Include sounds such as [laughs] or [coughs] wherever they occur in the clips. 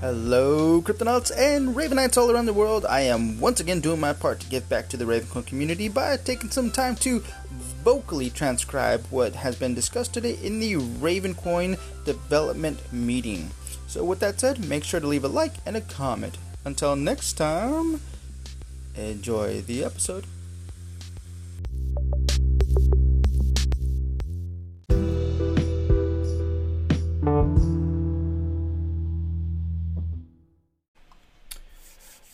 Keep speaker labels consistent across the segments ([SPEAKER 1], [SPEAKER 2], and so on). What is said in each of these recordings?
[SPEAKER 1] Hello, Cryptonauts and Ravenites all around the world. I am once again doing my part to give back to the Ravencoin community by taking some time to vocally transcribe what has been discussed today in the Ravencoin development meeting. So, with that said, make sure to leave a like and a comment. Until next time, enjoy the episode.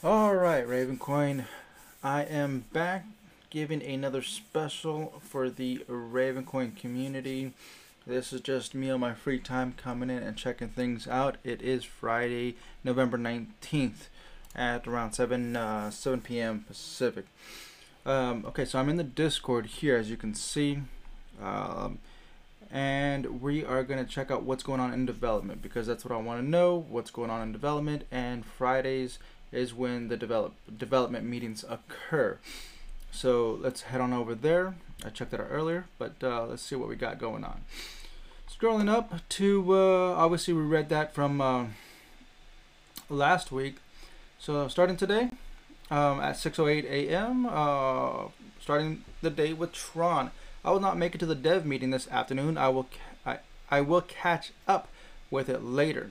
[SPEAKER 1] Alright, Ravencoin, I am back giving another special for the Ravencoin community. This is just me on my free time coming in and checking things out. It is Friday, November 19th at around 7 uh, 7 p.m. Pacific. Um, okay, so I'm in the Discord here, as you can see. Um, and we are going to check out what's going on in development because that's what I want to know what's going on in development. And Fridays is when the develop development meetings occur. So let's head on over there. I checked that out earlier, but uh, let's see what we got going on. Scrolling up to, uh, obviously we read that from uh, last week. So starting today um, at 6.08 a.m., uh, starting the day with Tron. I will not make it to the dev meeting this afternoon. I will, I, I will catch up with it later.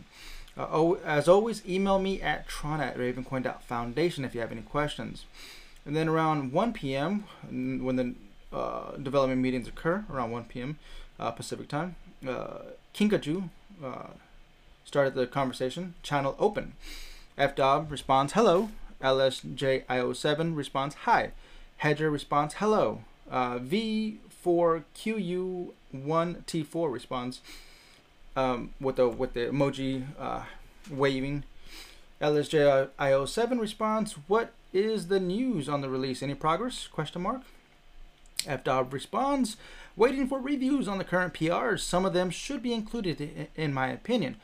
[SPEAKER 1] Uh, as always, email me at tron at ravencoin.foundation if you have any questions. And then around 1 p.m., when the uh, development meetings occur, around 1 p.m. Uh, Pacific time, uh, Kinkajou uh, started the conversation. Channel open. FDOV responds hello. LSJIO7 responds hi. Hedger responds hello. Uh, V4QU1T4 responds um, with the with the emoji uh, waving. LSJIO7 responds, "What is the news on the release? Any progress?" Question mark. FDOV responds, "Waiting for reviews on the current PRs. Some of them should be included, in my opinion.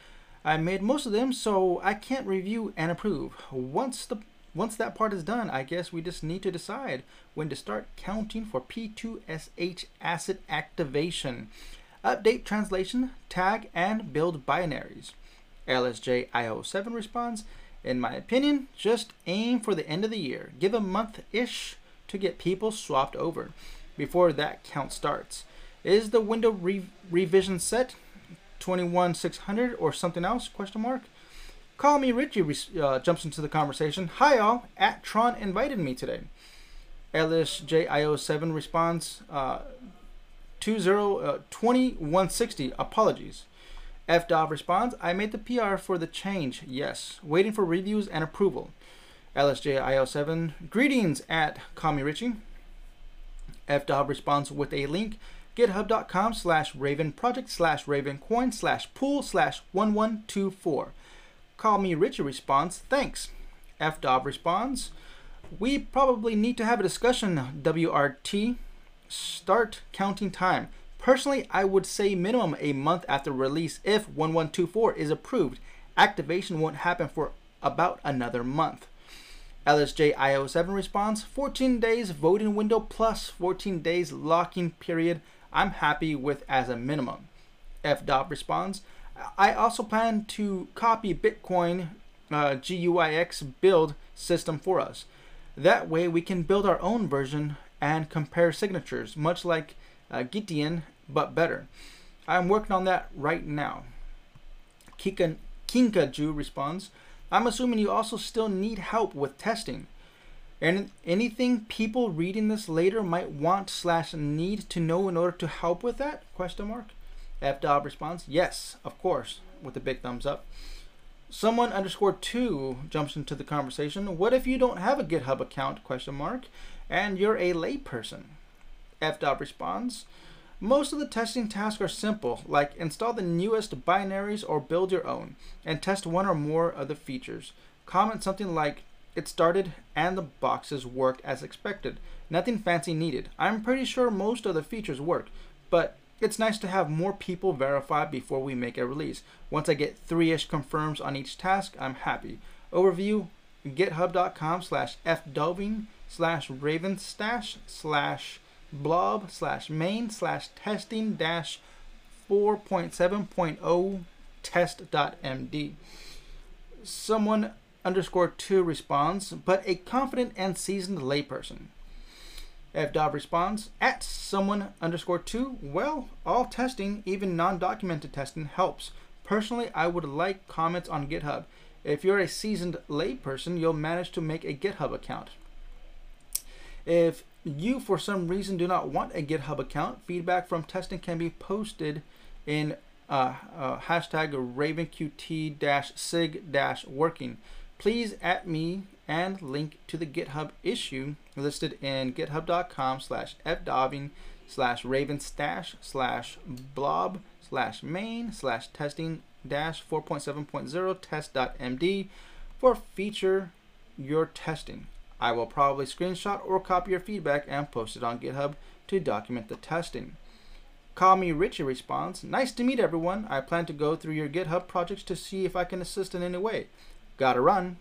[SPEAKER 1] I made most of them, so I can't review and approve. Once the once that part is done, I guess we just need to decide when to start counting for P2SH asset activation." Update translation, tag, and build binaries. LSJIO7 responds, in my opinion, just aim for the end of the year. Give a month-ish to get people swapped over before that count starts. Is the window re revision set 21600 or something else? Question mark. Call me Richie uh, jumps into the conversation. Hi all, at Tron invited me today. LSJIO7 responds, uh, 20, uh, 2160. Apologies. FDOV responds, I made the PR for the change. Yes. Waiting for reviews and approval. LSJIO7, greetings at Kami Richie. FDOV responds with a link github.com slash raven project slash ravencoin slash pull slash 1124. Call me Richie responds, thanks. FDOV responds, we probably need to have a discussion, WRT start counting time. Personally, I would say minimum a month after release if 1124 is approved. Activation won't happen for about another month. LSJIO7 responds 14 days voting window plus 14 days locking period. I'm happy with as a minimum. FDOV responds I also plan to copy Bitcoin uh, GUIX build system for us. That way we can build our own version and compare signatures, much like uh, Gitian, but better. I'm working on that right now. Kika, Kinkajou responds, I'm assuming you also still need help with testing. And anything people reading this later might want slash need to know in order to help with that? Question mark. FDOV responds, yes, of course, with a big thumbs up. Someone underscore two jumps into the conversation. What if you don't have a GitHub account? Question mark and you're a layperson. FDOV responds, most of the testing tasks are simple, like install the newest binaries or build your own, and test one or more of the features. Comment something like, it started and the boxes worked as expected. Nothing fancy needed. I'm pretty sure most of the features work, but it's nice to have more people verify before we make a release. Once I get three-ish confirms on each task, I'm happy. Overview, github.com slash fdoving slash ravenstash slash blob slash main slash testing dash 4.7.0 test.md. someone underscore two responds, but a confident and seasoned layperson. FDOV responds, at someone underscore two, well, all testing, even non-documented testing, helps. Personally, I would like comments on GitHub. If you're a seasoned layperson, you'll manage to make a GitHub account. If you, for some reason, do not want a GitHub account, feedback from testing can be posted in uh, uh, hashtag ravenqt-sig-working. Please at me and link to the GitHub issue listed in github.com slash fdoving slash ravenstash slash blob slash main slash testing dash 4.7.0 test.md for feature your testing. I will probably screenshot or copy your feedback and post it on GitHub to document the testing. Call me Richie responds, Nice to meet everyone. I plan to go through your GitHub projects to see if I can assist in any way. Gotta run.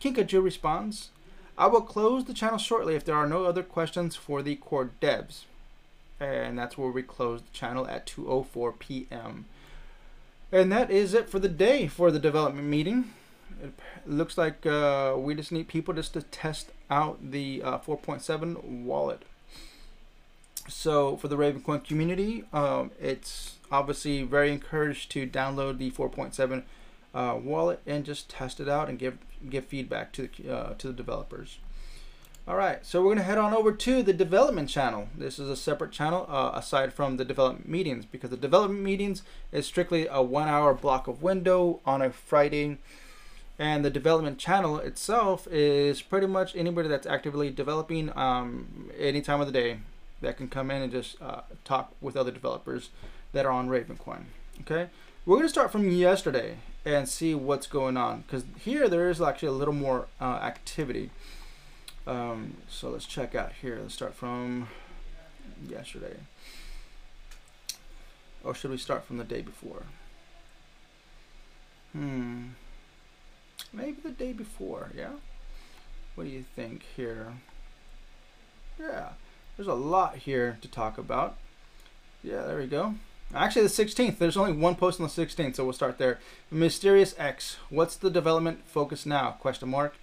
[SPEAKER 1] Kinkajou responds, I will close the channel shortly if there are no other questions for the core devs. And that's where we close the channel at 2.04 p.m. And that is it for the day for the development meeting. It looks like uh, we just need people just to test out the uh, 4.7 wallet. So for the Ravencoin community, um, it's obviously very encouraged to download the 4.7 uh, wallet and just test it out and give give feedback to the uh, to the developers. All right, so we're gonna head on over to the development channel. This is a separate channel uh, aside from the development meetings because the development meetings is strictly a one-hour block of window on a Friday, and the development channel itself is pretty much anybody that's actively developing um, any time of the day that can come in and just uh, talk with other developers that are on Ravencoin. Okay, we're gonna start from yesterday and see what's going on because here there is actually a little more uh, activity. Um, so let's check out here. Let's start from yesterday. Or should we start from the day before? Hmm. Maybe the day before, yeah? What do you think here? Yeah, there's a lot here to talk about. Yeah, there we go. Actually, the 16th. There's only one post on the 16th, so we'll start there. Mysterious X. What's the development focus now? Question mark.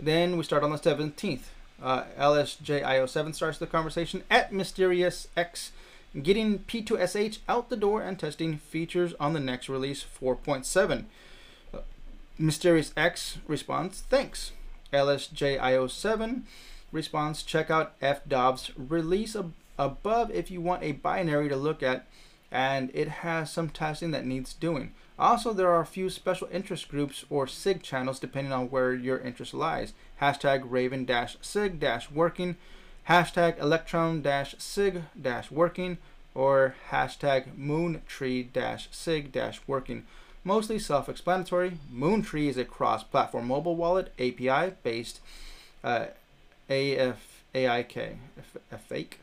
[SPEAKER 1] Then we start on the 17th. Uh, LSJIO7 starts the conversation at Mysterious X, getting P2SH out the door and testing features on the next release 4.7. Mysterious X responds, thanks. LSJIO7 responds, check out FDOV's release ab- above if you want a binary to look at and it has some testing that needs doing. Also, there are a few special interest groups or SIG channels depending on where your interest lies. Hashtag raven-sig-working, hashtag electrum-sig-working, or hashtag moontree-sig-working. Mostly self-explanatory. Moontree is a cross-platform mobile wallet API-based uh, AF, AIK, a fake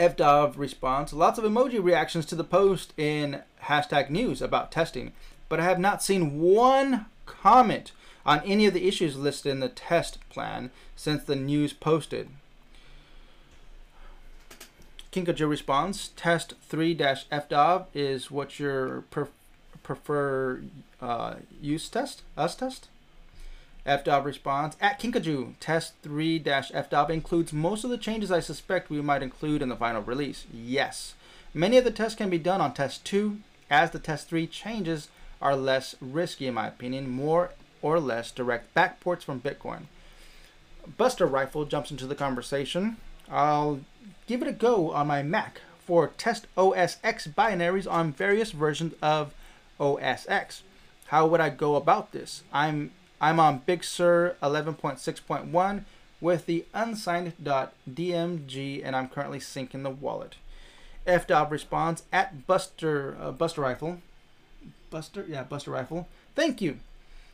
[SPEAKER 1] FDOV response, lots of emoji reactions to the post in hashtag news about testing, but I have not seen one comment on any of the issues listed in the test plan since the news posted. Kinkajou responds, test 3-FDOV is what your prefer uh, use test, us test? FDOV response at Kinkajou. Test 3-FDOV includes most of the changes I suspect we might include in the final release. Yes. Many of the tests can be done on test 2, as the test 3 changes are less risky in my opinion, more or less direct backports from Bitcoin. Buster Rifle jumps into the conversation. I'll give it a go on my Mac for test OS X binaries on various versions of OS X. How would I go about this? I'm I'm on Big Sur 11.6.1 with the unsigned.dmg and I'm currently syncing the wallet. FDOV responds at Buster uh, Buster Rifle. Buster, yeah, Buster Rifle. Thank you.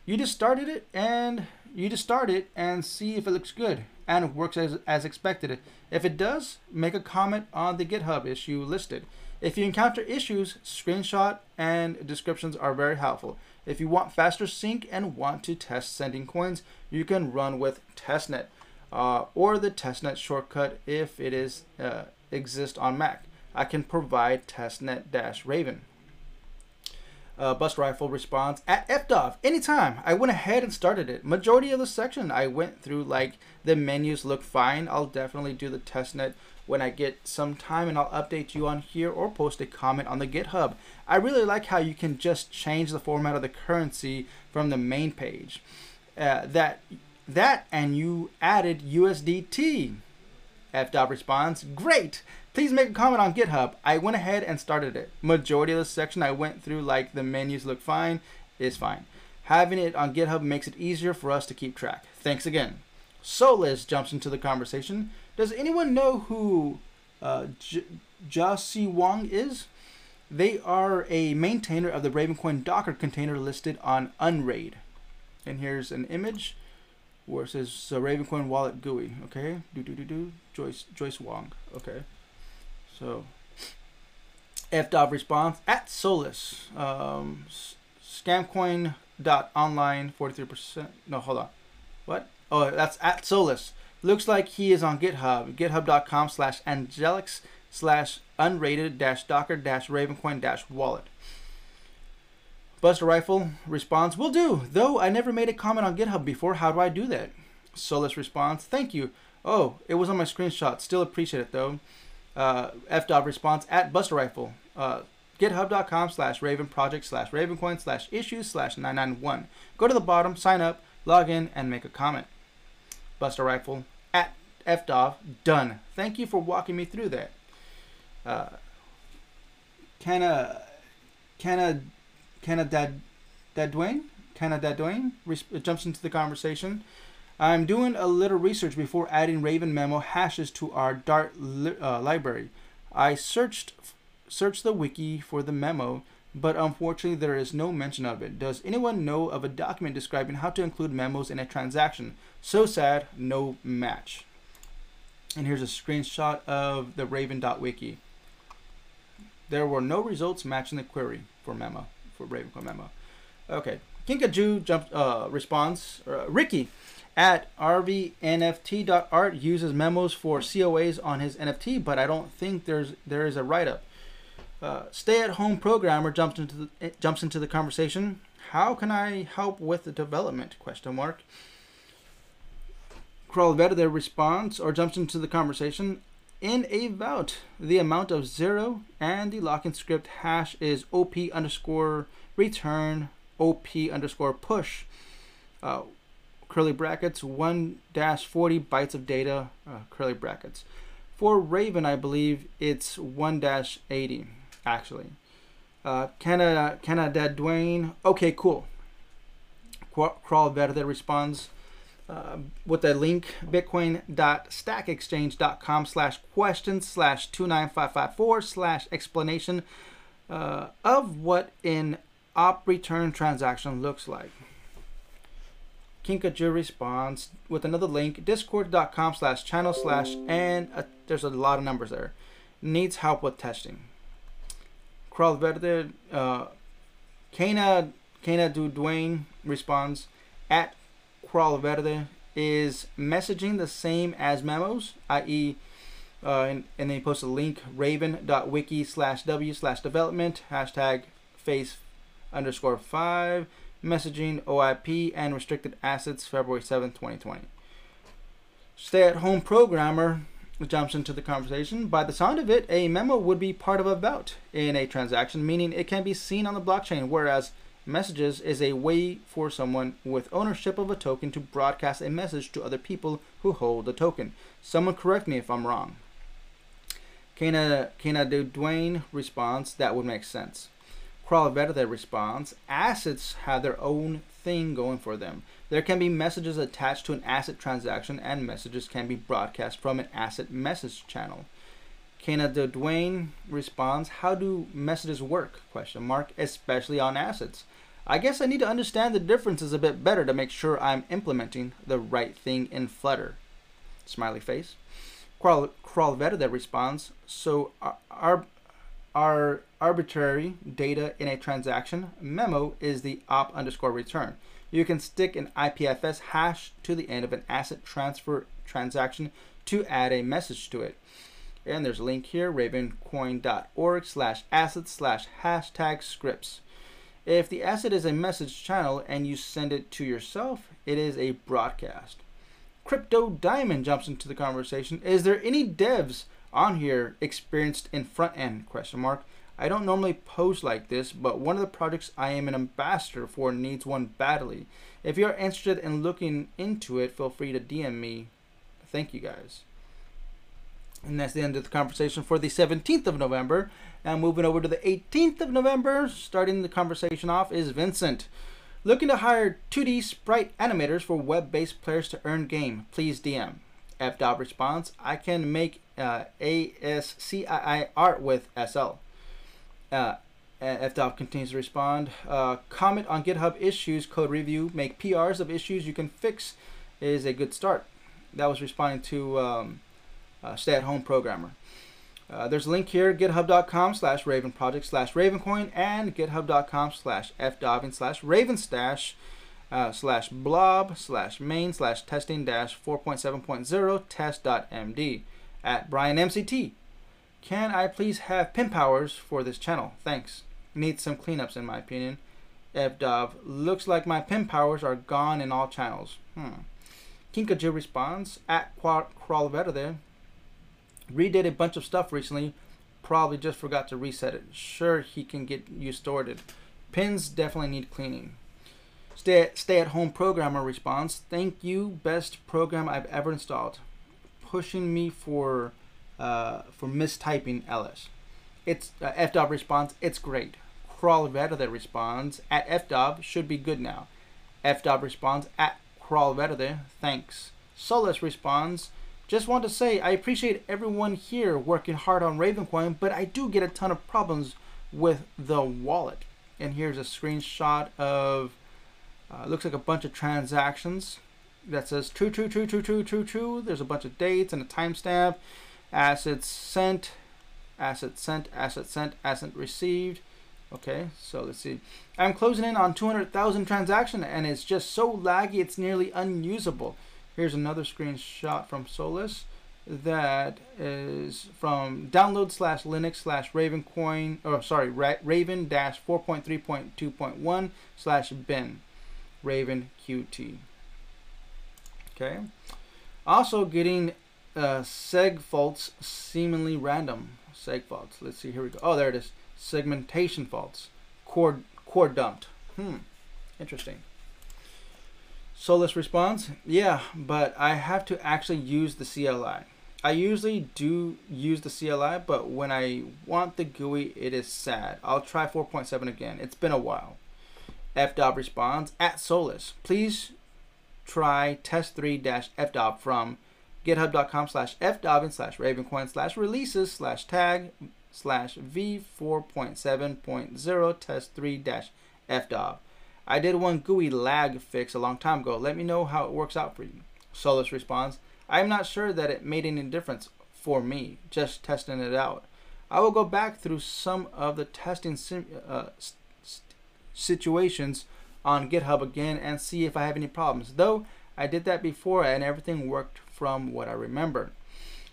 [SPEAKER 1] You just started it and you just start it and see if it looks good and works as, as expected. If it does, make a comment on the GitHub issue listed. If you encounter issues, screenshot and descriptions are very helpful. If you want faster sync and want to test sending coins, you can run with testnet uh, or the testnet shortcut if it is uh, exists on Mac. I can provide testnet-raven. Uh, Bust Rifle response at FDOV anytime. I went ahead and started it. Majority of the section I went through, like the menus look fine. I'll definitely do the testnet when I get some time and I'll update you on here or post a comment on the GitHub. I really like how you can just change the format of the currency from the main page. Uh, that that and you added USDT. FDOV responds, great. Please make a comment on GitHub. I went ahead and started it. Majority of the section I went through, like the menus look fine, is fine. Having it on GitHub makes it easier for us to keep track. Thanks again. Solus jumps into the conversation. Does anyone know who uh, J- Wong is? They are a maintainer of the Ravencoin Docker container listed on Unraid. And here's an image where it says uh, Ravencoin Wallet GUI. Okay, do do do do. Joyce Joyce Wong. Okay, so FDOV response at Solus. Um, scamcoin dot online 43%. No, hold on. What? Oh, that's at Solus. Looks like he is on GitHub. GitHub.com slash Angelix slash unraid dash docker dash ravencoin dash wallet. Buster Rifle responds, Will do, though I never made a comment on GitHub before. How do I do that? Solus responds, Thank you. Oh, it was on my screenshot. Still appreciate it, though. Uh, FDOV response at Buster Rifle. Uh, GitHub.com slash Raven Project slash Ravencoin slash issues slash 991. Go to the bottom, sign up, log in, and make a comment. Buster Rifle at FDOV. Done. Thank you for walking me through that. Uh, Canna, Canna, Canna Dad, Dad Dwayne, Canna Dad Dwayne jumps into the conversation. I'm doing a little research before adding Raven memo hashes to our Dart li- uh, library. I searched searched the wiki for the memo, but unfortunately there is no mention of it. Does anyone know of a document describing how to include memos in a transaction? So sad, no match. And here's a screenshot of the Raven.wiki. There were no results matching the query for memo for Ravencoin memo. Okay, Kinkajou jump uh, responds. Uh, Ricky at rvnft.art uses memos for COAs on his NFT, but I don't think there's there is a write up. Uh, stay-at-home programmer jumps into the, eh, jumps into the conversation. How can I help with the development? Question mark. Crawlverde responds or jumps into the conversation. In a vout, the amount of zero and the locking script hash is op underscore return op underscore push. Uh, curly brackets 1 dash 40 bytes of data uh, curly brackets. For Raven, I believe it's 1 dash 80 actually. Uh, Canada, Canada Dwayne. Okay, cool. Crawl Verde responds uh, with the link bitcoin.stackexchange.com slash question slash 29554 slash explanation uh, of what an op return transaction looks like. Kinkaju responds with another link discord.com slash channel slash and uh, there's a lot of numbers there. Needs help with testing. Crawl Verde, uh, Kana, Kana Du Dwayne responds at Crawl Verde is messaging the same as memos, i.e., uh, and, and then he posts a link raven.wiki slash w slash development hashtag face underscore five messaging OIP and restricted assets February 7th, 2020. Stay at home programmer jumps into the conversation. By the sound of it, a memo would be part of a vout in a transaction, meaning it can be seen on the blockchain, whereas messages is a way for someone with ownership of a token to broadcast a message to other people who hold the token. Someone correct me if I'm wrong. Kana, Kana Dwayne responds, that would make sense. Crawl Verde responds, assets have their own thing going for them. There can be messages attached to an asset transaction, and messages can be broadcast from an asset message channel. Canada Dwayne responds, "How do messages work?" Question mark, especially on assets. I guess I need to understand the differences a bit better to make sure I'm implementing the right thing in Flutter. Smiley face. Crawl, Crawl Verde responds, "So our our arbitrary data in a transaction memo is the op underscore return." you can stick an IPFS hash to the end of an asset transfer transaction to add a message to it. And there's a link here, ravencoin.org slash assets slash hashtag scripts. If the asset is a message channel and you send it to yourself, it is a broadcast. Crypto Diamond jumps into the conversation. Is there any devs on here experienced in front end? Question mark. I don't normally post like this, but one of the projects I am an ambassador for needs one badly. If you're interested in looking into it, feel free to DM me. Thank you guys. And that's the end of the conversation for the 17th of November. And moving over to the 18th of November, starting the conversation off is Vincent. Looking to hire 2D sprite animators for web based players to earn game. Please DM. FDOV response I can make uh, ASCII art with SL. Uh, FDOV continues to respond. Uh, comment on GitHub issues, code review, make PRs of issues you can fix is a good start. That was responding to um, uh, stay at home programmer. Uh, there's a link here, github.com slash ravenproject slash ravencoin and github.com slash fdoving slash ravenstash uh, slash blob slash main slash testing dash 4.7.0 test.md at Brian MCT. Can I please have pin powers for this channel? Thanks. Needs some cleanups in my opinion. FDOV, looks like my pin powers are gone in all channels. Hmm. Kinkajou responds, at Crawl there redid a bunch of stuff recently. Probably just forgot to reset it. Sure, he can get you sorted. Pins definitely need cleaning. Stay, stay at home programmer response. Thank you, best program I've ever installed. Pushing me for uh, for mistyping ls. It's uh, fdov response. It's great. Crawl that responds at fdov should be good now. fdov responds at crawl there. Thanks. Solus responds just want to say I appreciate everyone here working hard on Ravencoin, but I do get a ton of problems with the wallet. And here's a screenshot of uh, looks like a bunch of transactions that says true, true, true, true, true, true, true. There's a bunch of dates and a timestamp. Assets sent, asset sent, asset sent, asset received. Okay, so let's see. I'm closing in on 200,000 transaction and it's just so laggy it's nearly unusable. Here's another screenshot from Solus that is from download slash linux slash ravencoin or sorry raven dash 4.3.2.1 slash bin raven qt okay also getting uh, seg faults seemingly random. Seg faults. Let's see. Here we go. Oh there it is. Segmentation faults. Core core dumped. Hmm. Interesting. Solus responds, yeah, but I have to actually use the CLI. I. Usually do use the CLI, but when I want the GUI, it is sad. I'll try 4.7 again. It's been a while. FDOV responds, at Solus, please try test3-fdov from github.com slash fdoving slash ravencoin slash releases slash tag slash v4.7.0 test 3 dash fdov. I did one GUI lag fix a long time ago. Let me know how it works out for you. Solus responds, I'm not sure that it made any difference for me, just testing it out. I will go back through some of the testing uh, situations on GitHub again and see if I have any problems. Though I did that before and everything worked from what I remember.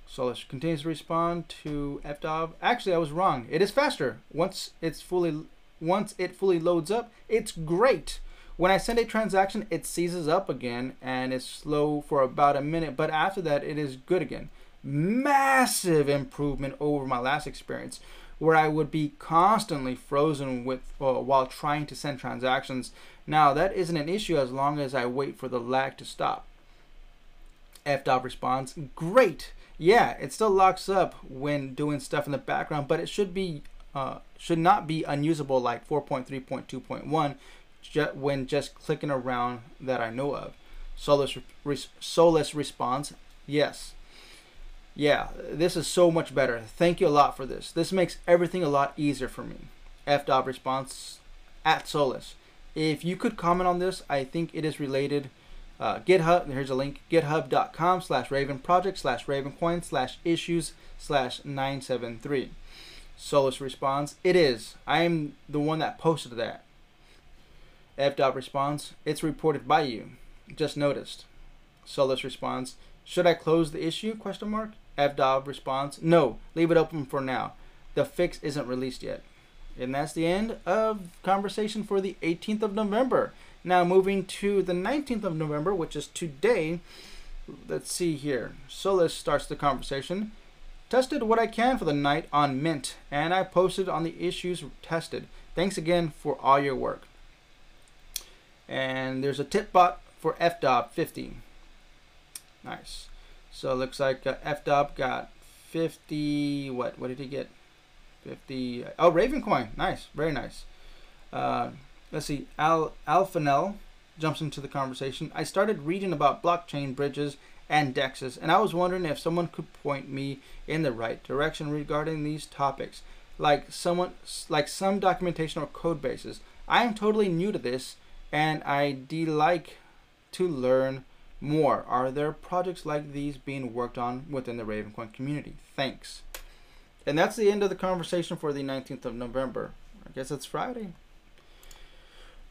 [SPEAKER 1] Solus continues to respond to fdov. Actually, I was wrong. It is faster once it's fully once it fully loads up, it's great. When I send a transaction, it seizes up again and it's slow for about a minute, but after that, it is good again. Massive improvement over my last experience where I would be constantly frozen with uh, while trying to send transactions. Now, that isn't an issue as long as I wait for the lag to stop. FDOV responds, great. Yeah, it still locks up when doing stuff in the background, but it should be uh, should not be unusable like 4.3.2.1 ju when just clicking around that I know of. Solus, re Solus response, yes. Yeah, this is so much better. Thank you a lot for this. This makes everything a lot easier for me. FDOV response at Solus. If you could comment on this, I think it is related. Uh, GitHub, here's a link, github.com slash ravenproject slash ravencoin slash issues slash 973. Solus responds, It is. I am the one that posted that. FDOV responds, It's reported by you. Just noticed. Solus responds, Should I close the issue? Question mark. FDOV responds, No, leave it open for now. The fix isn't released yet. And that's the end of conversation for the 18th of November. Now moving to the 19th of November, which is today. Let's see here. Solus starts the conversation. Tested what I can for the night on Mint, and I posted on the issues tested. Thanks again for all your work. And there's a tip bot for FDOV 50. Nice. So it looks like uh, FDOV got 50. What? What did he get? 50. Oh, Raven coin. Nice. Very nice. Uh, let's see. Al Alphanel jumps into the conversation. I started reading about blockchain bridges and dexes, and I was wondering if someone could point me in the right direction regarding these topics, like someone, like some documentation or code bases. I am totally new to this, and I'd like to learn more. Are there projects like these being worked on within the Ravencoin community? Thanks. And that's the end of the conversation for the 19th of November. I guess it's Friday.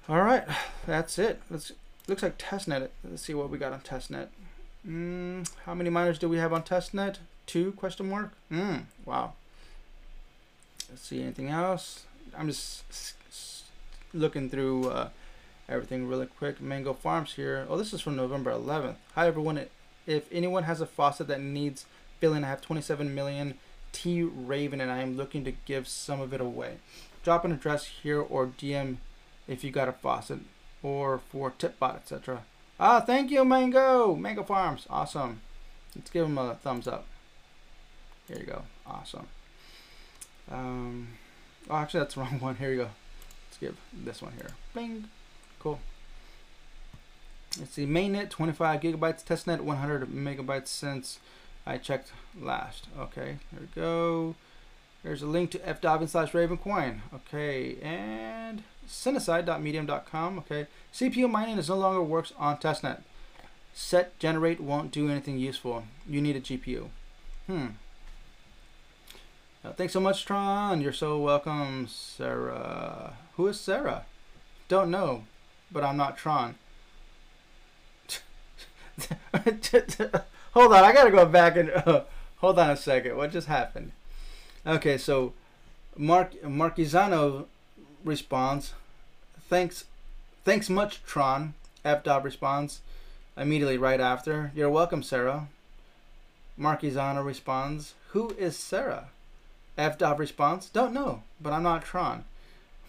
[SPEAKER 1] All right, that's it. Let's looks like testnet. Let's see what we got on testnet. Mm, how many miners do we have on testnet? Two question mark. Mm, wow. Let's see anything else. I'm just looking through uh, everything really quick. Mango Farms here. Oh, this is from November 11th. Hi everyone. If anyone has a faucet that needs filling, I have 27 million T Raven, and I am looking to give some of it away. Drop an address here or DM if you got a faucet or for tipbot, etc. Ah, thank you, Mango! Mango Farms. Awesome. Let's give them a thumbs up. Here you go. Awesome. Um, oh, actually, that's the [laughs] wrong one. Here you go. Let's give this one here. Bing. Cool. Let's see. Mainnet 25 gigabytes. Testnet 100 megabytes since I checked last. Okay. There we go. There's a link to fdobbin slash ravencoin. Okay. And Cinecide.medium.com. Okay, CPU mining is no longer works on testnet. Set generate won't do anything useful. You need a GPU. Hmm. Uh, thanks so much, Tron. You're so welcome, Sarah. Who is Sarah? Don't know, but I'm not Tron. [laughs] hold on, I gotta go back and uh, [laughs] hold on a second. What just happened? Okay, so Mark Marquisano responds, "Thanks, thanks much, Tron." F. Dot responds immediately right after, "You're welcome, Sarah." Marquisano responds, "Who is Sarah?" F. Dot responds, "Don't know, but I'm not Tron."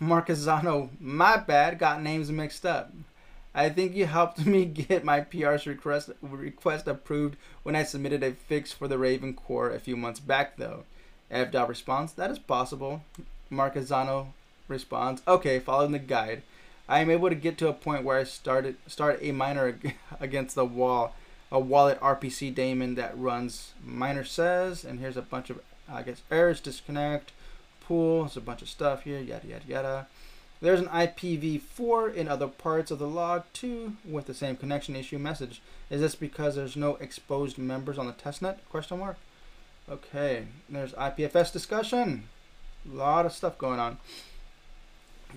[SPEAKER 1] Marquisano, my bad, got names mixed up. I think you helped me [laughs] get my PR's request request approved when I submitted a fix for the Raven Core a few months back, though. Dot responds, "That is possible." Marquisano responds, okay, following the guide, I am able to get to a point where I started start a miner [laughs] against the wall, a wallet RPC daemon that runs miner says, and here's a bunch of I guess errors, disconnect, pool, there's a bunch of stuff here, yada yada yada. There's an IPv4 in other parts of the log too with the same connection issue message. Is this because there's no exposed members on the testnet? Question mark. Okay, there's IPFS discussion. A lot of stuff going on.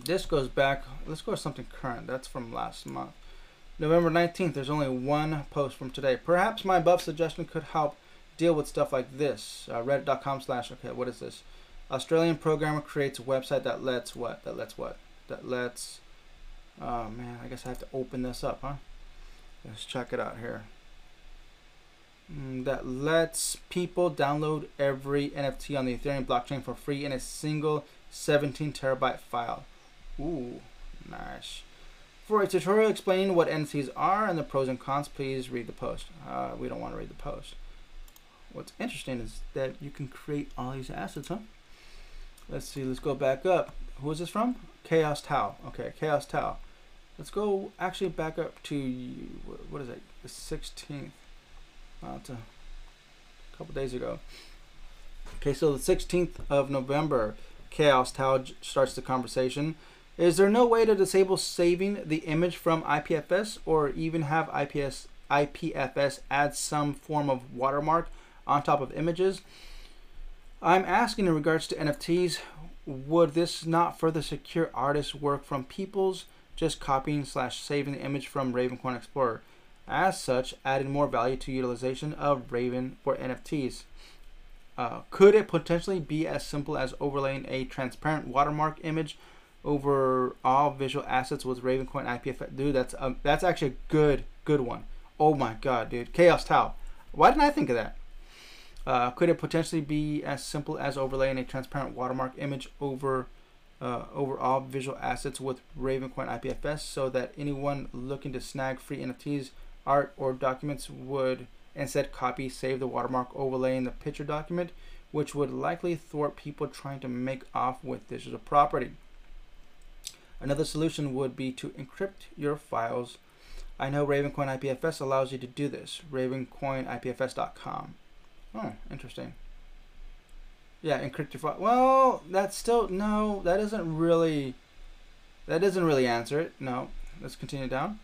[SPEAKER 1] This goes back let's go to something current. That's from last month. November 19th there's only one post from today. Perhaps my above suggestion could help deal with stuff like this. Uh, reddit.com slash okay what is this? Australian programmer creates a website that lets what? That lets what? That lets oh man i guess i have to open this up huh? Let's check it out here that lets people download every nft on the ethereum blockchain for free in a single 17 terabyte file Ooh, nice. For a tutorial explaining what NFTs are and the pros and cons, please read the post. Uh, we don't want to read the post. What's interesting is that you can create all these assets, huh? Let's see, let's go back up. Who is this from? Chaos Tau. Okay, Chaos Tau. Let's go actually back up to, what is it, the 16th. A couple days ago. Okay, so the 16th of November, Chaos Tau starts the conversation. Is there no way to disable saving the image from IPFS or even have IPS, IPFS add some form of watermark on top of images? I'm asking in regards to NFTs, would this not further secure artists' work from people's just copying slash saving the image from Ravencoin Explorer? As such, adding more value to utilization of Raven for NFTs. Uh, could it potentially be as simple as overlaying a transparent watermark image over all visual assets with Ravencoin IPFS? Dude, that's um, that's actually a good good one. Oh my god, dude. Chaos Tau. Why didn't I think of that? Uh, could it potentially be as simple as overlaying a transparent watermark image over uh, over all visual assets with Ravencoin IPFS so that anyone looking to snag free NFTs, art, or documents would instead copy, save the watermark overlay in the picture document, which would likely thwart people trying to make off with digital property. Another solution would be to encrypt your files. I know Ravencoin IPFS allows you to do this. RavencoinIPFS.com. Oh, interesting. Yeah, encrypt your file. Well, that's still no. That doesn't really. That doesn't really answer it. No. Let's continue down.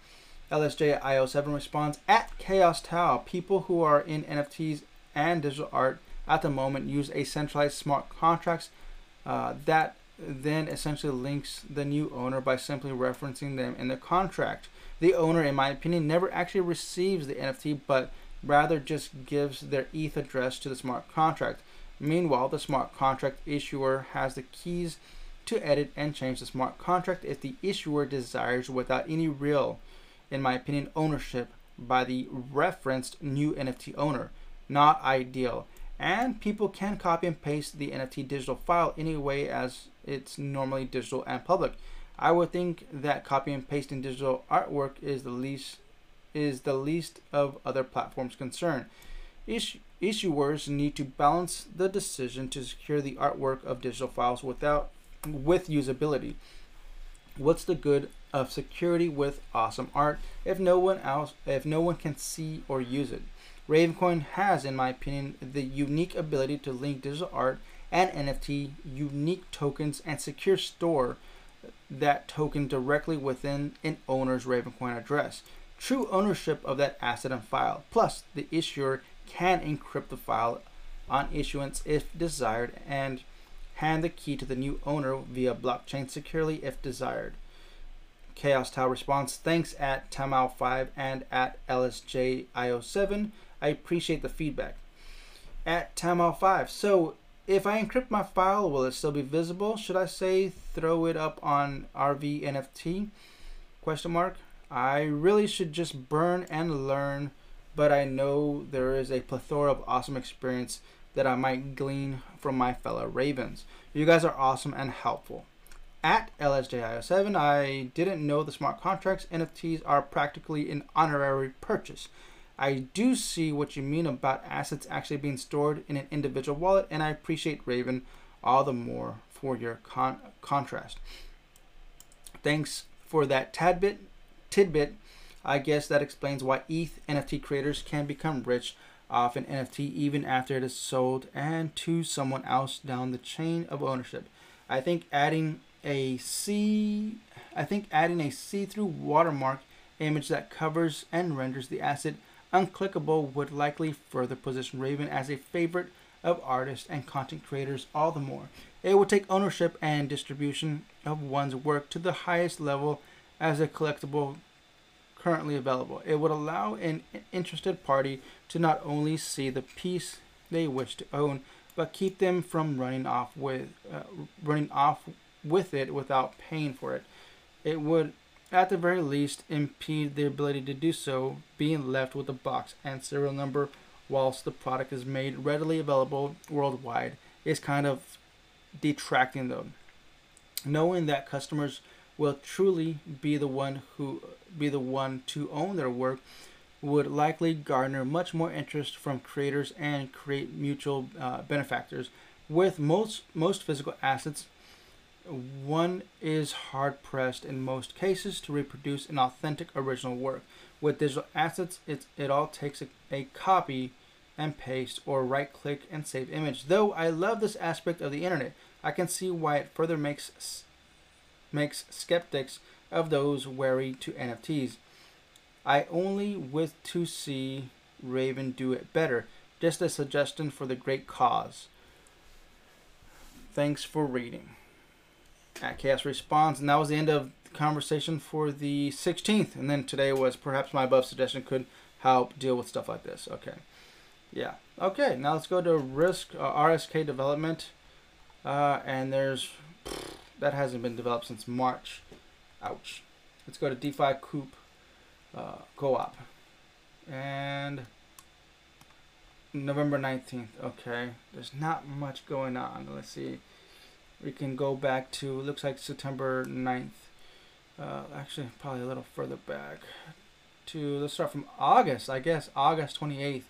[SPEAKER 1] LSJ IO7 responds at Chaos Tau. People who are in NFTs and digital art at the moment use a centralized smart contracts uh, that then essentially links the new owner by simply referencing them in the contract. The owner, in my opinion, never actually receives the NFT, but rather just gives their ETH address to the smart contract. Meanwhile, the smart contract issuer has the keys to edit and change the smart contract if the issuer desires without any real, in my opinion, ownership by the referenced new NFT owner. Not ideal. And people can copy and paste the NFT digital file anyway as it's normally digital and public. I would think that copy and pasting digital artwork is the least is the least of other platforms' concern. Issue, issuers need to balance the decision to secure the artwork of digital files without with usability. What's the good of security with awesome art if no one else if no one can see or use it? Ravencoin has, in my opinion, the unique ability to link digital art and NFT unique tokens and secure store that token directly within an owner's Ravencoin address. True ownership of that asset and file. Plus, the issuer can encrypt the file on issuance if desired and hand the key to the new owner via blockchain securely if desired. Chaos Tau response thanks at Tamao5 and at LSJIO7. I appreciate the feedback. At Tamao5. So if I encrypt my file, will it still be visible? Should I say throw it up on RV NFT? Question mark. I really should just burn and learn but I know there is a plethora of awesome experience that I might glean from my fellow Ravens. You guys are awesome and helpful. At LSJIO7, I didn't know the smart contracts NFTs are practically an honorary purchase. I do see what you mean about assets actually being stored in an individual wallet, and I appreciate Raven all the more for your con- contrast. Thanks for that tadbit, tidbit I guess that explains why ETH NFT creators can become rich off an NFT even after it is sold and to someone else down the chain of ownership. I think adding a C I think adding a see-through watermark image that covers and renders the asset unclickable would likely further position Raven as a favorite of artists and content creators all the more. It would take ownership and distribution of one's work to the highest level as a collectible currently available. It would allow an interested party to not only see the piece they wish to own, but keep them from running off with uh, running off with it without paying for it. It would, at the very least, impede their ability to do so, being left with a box and serial number whilst the product is made readily available worldwide is kind of detracting them. Knowing that customers will truly be the one who be the one to own their work would likely garner much more interest from creators and create mutual uh, benefactors. With most most physical assets, one is hard pressed in most cases to reproduce an authentic original work. With digital assets, it it all takes a, a copy and paste or right click and save image. Though I love this aspect of the internet, I can see why it further makes makes skeptics of those wary to NFTs. I only with to see Raven do it better. Just a suggestion for the great cause. Thanks for reading. At Chaos Responds, and that was the end of the conversation for the 16th. And then today was perhaps my above suggestion could help deal with stuff like this. Okay. Yeah. Okay. Now let's go to risk uh, RSK development, uh, and there's that hasn't been developed since March. Ouch. Let's go to DeFi Coop uh, Co-op, and November nineteenth. Okay. There's not much going on. Let's see. We can go back to looks like September 9th. Uh, actually, probably a little further back to let's start from August. I guess August 28th.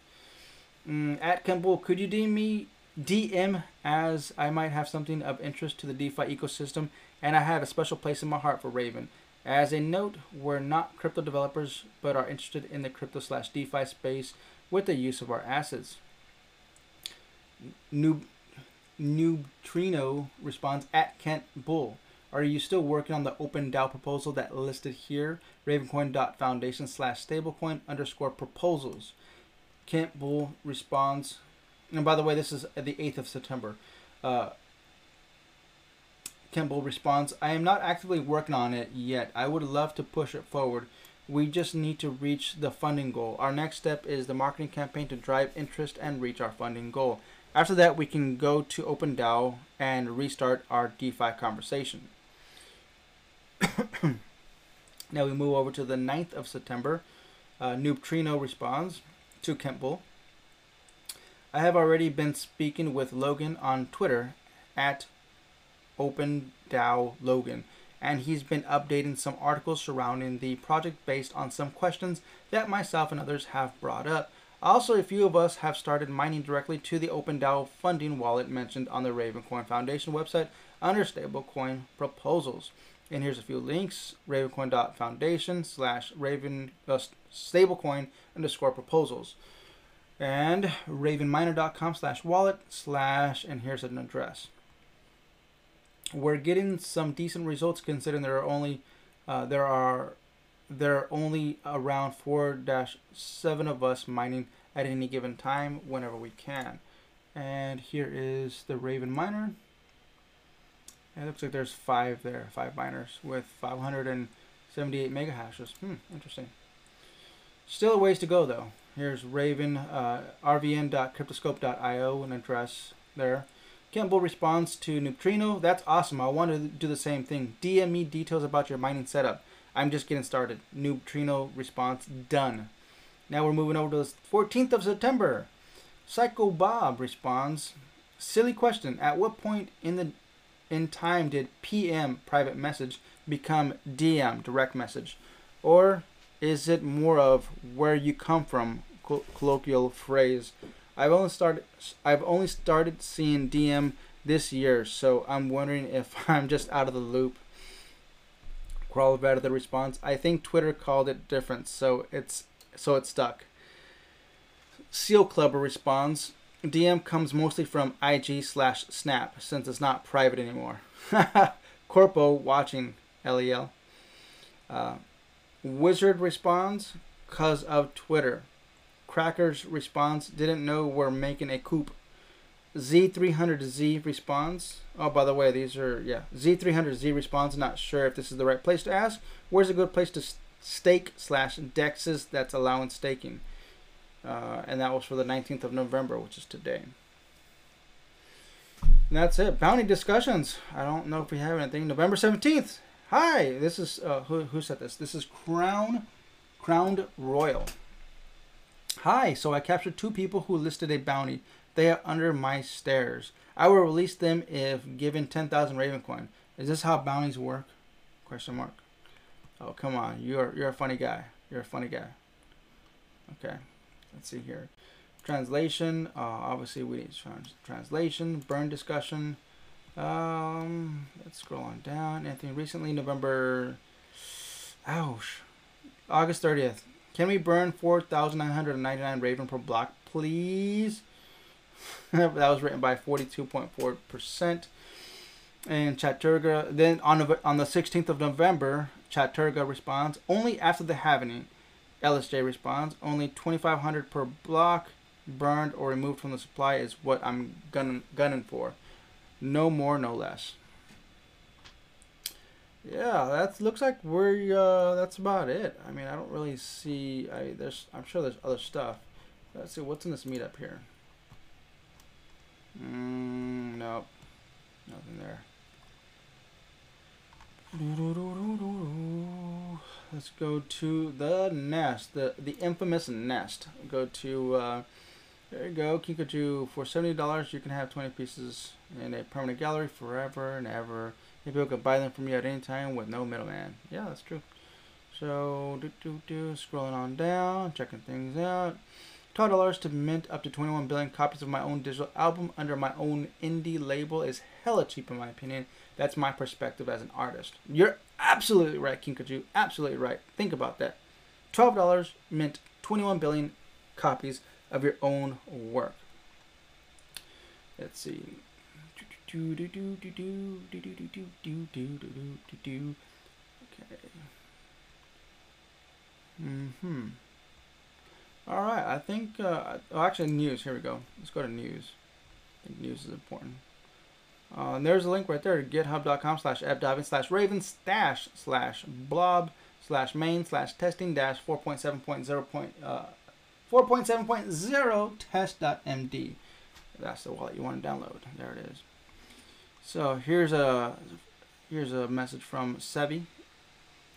[SPEAKER 1] Mm, at Kemp could you DM me DM as I might have something of interest to the DeFi ecosystem, and I have a special place in my heart for Raven. As a note, we're not crypto developers, but are interested in the crypto slash DeFi space with the use of our assets. Noob, Noob responds at Kent Bull. Are you still working on the open DAO proposal that listed here? Ravencoin.foundation slash stablecoin underscore proposals. Kent Bull responds, and by the way, this is the 8th of September. Uh, Kent responds, I am not actively working on it yet. I would love to push it forward. We just need to reach the funding goal. Our next step is the marketing campaign to drive interest and reach our funding goal. After that, we can go to OpenDAO and restart our DeFi conversation. [coughs] now we move over to the 9th of September. Uh, responds to Bull. I have already been speaking with Logan on Twitter at OpenDAO Logan, and he's been updating some articles surrounding the project based on some questions that myself and others have brought up. Also, a few of us have started mining directly to the OpenDAO funding wallet mentioned on the Ravencoin Foundation website under stablecoin proposals. And here's a few links: ravencoin.foundation slash raven uh, stablecoin underscore proposals, and ravenminer.com slash wallet slash and here's an address. We're getting some decent results considering there are only uh, there are there are only around four dash seven of us mining at any given time whenever we can. And here is the Raven miner. It looks like there's five there, five miners with 578 mega hashes. Hmm, interesting. Still a ways to go though. Here's Raven, uh, rvn.cryptoscope.io, an address there. Kent Bull responds to Neutrino. That's awesome. I want to do the same thing. DM me details about your mining setup. I'm just getting started. Neutrino response done. Now we're moving over to the 14th of September. Psycho Bob responds, silly question. At what point in the in time did PM private message become DM direct message, or is it more of where you come from colloquial phrase? I've only started I've only started seeing DM this year, so I'm wondering if [laughs] I'm just out of the loop. Crawl of the response. I think Twitter called it different, so it's so it's stuck. Seal Clubber responds. DM comes mostly from IG slash Snap since it's not private anymore. [laughs] Corpo watching LEL. Uh, Wizard responds cause of Twitter. Crackers response didn't know we're making a coup. Z300Z responds. Oh, by the way, these are yeah. Z300Z responds. Not sure if this is the right place to ask. Where's a good place to stake slash dexes that's allowance staking? Uh, and that was for the 19th of November, which is today. And that's it. Bounty discussions. I don't know if we have anything. November 17th. Hi, this is uh, who, who said this? This is Crown Crowned Royal. Hi, so I captured two people who listed a bounty. They are under my stairs. I will release them if given 10,000 Raven coin. Is this how bounties work? Question mark. Oh, come on. You're you're a funny guy. You're a funny guy. Okay. Let's see here. Translation. Uh, obviously, we need trans translation. Burn discussion. Um, let's scroll on down. Anthony, recently, November. Ouch. August 30th. Can we burn 4,999 Raven per block, please? [laughs] that was written by 42.4%. And Chaturga, then on, on the 16th of November, Chaturga responds, only after the halving. LSJ responds, only 2,500 per block burned or removed from the supply is what I'm gunning for. No more, no less. Yeah, that looks like we're uh, that's about it. I mean, I don't really see. I there's I'm sure there's other stuff. Let's see what's in this meetup here. Mm, nope, nothing there. Let's go to the nest, the the infamous nest. Go to uh, there you go, Kinkajou. For seventy dollars, you can have twenty pieces in a permanent gallery forever and ever. People can buy them from you at any time with no middleman. Yeah, that's true. So do do do, scrolling on down, checking things out. Twelve dollars to mint up to twenty-one billion copies of my own digital album under my own indie label is hella cheap in my opinion. That's my perspective as an artist. You're absolutely right, Kinkajou. Absolutely right. Think about that. Twelve dollars mint twenty-one billion copies of your own work. Let's see. Okay. Hmm. All right. I think. Uh, oh, actually, news. Here we go. Let's go to news. I think news is important. Uh, and there's a link right there github.com slash fdoving slash raven stash slash blob slash main slash testing dash 4.7.0 point, uh, 4.7.0 test.md. That's the wallet you want to download. There it is. So here's a here's a message from Sevi.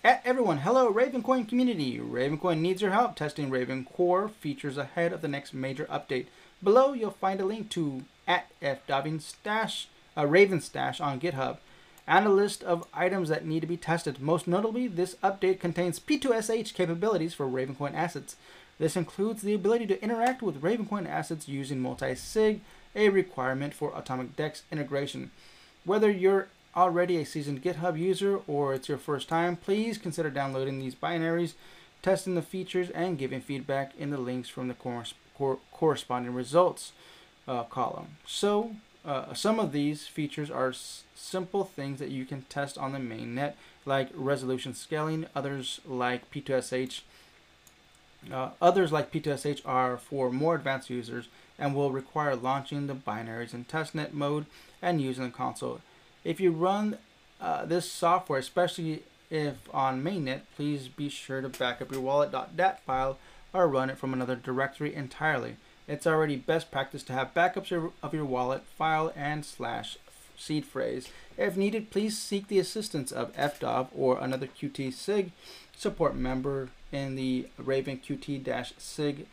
[SPEAKER 1] At everyone, hello Ravencoin community. Ravencoin needs your help testing Raven Core features ahead of the next major update. Below you'll find a link to at fdoving stash a Raven stash on GitHub, and a list of items that need to be tested. Most notably, this update contains P2SH capabilities for Ravencoin assets. This includes the ability to interact with Ravencoin assets using multi-sig, a requirement for Atomic DEX integration. Whether you're already a seasoned GitHub user or it's your first time, please consider downloading these binaries, testing the features, and giving feedback in the links from the cor cor corresponding results uh, column. So, uh, some of these features are simple things that you can test on the mainnet, like resolution scaling. Others, like P2SH, uh, others like P2SH are for more advanced users and will require launching the binaries in testnet mode and using the console. If you run uh, this software, especially if on mainnet, please be sure to back up your wallet.dat file or run it from another directory entirely. It's already best practice to have backups of your wallet, file, and slash seed phrase. If needed, please seek the assistance of FDOV or another Qt SIG support member in the Raven Qt-SIG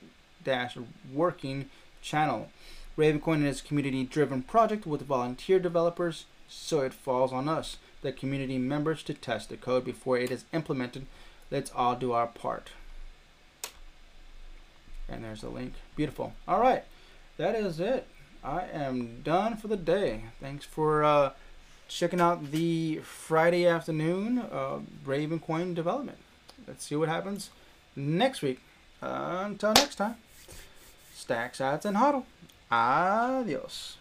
[SPEAKER 1] working channel. Ravencoin is a community-driven project with volunteer developers, so it falls on us, the community members, to test the code before it is implemented. Let's all do our part. And there's the link. Beautiful. All right. That is it. I am done for the day. Thanks for uh, checking out the Friday afternoon uh, Ravencoin development. Let's see what happens next week. Until next time, stack sides and huddle. Adios.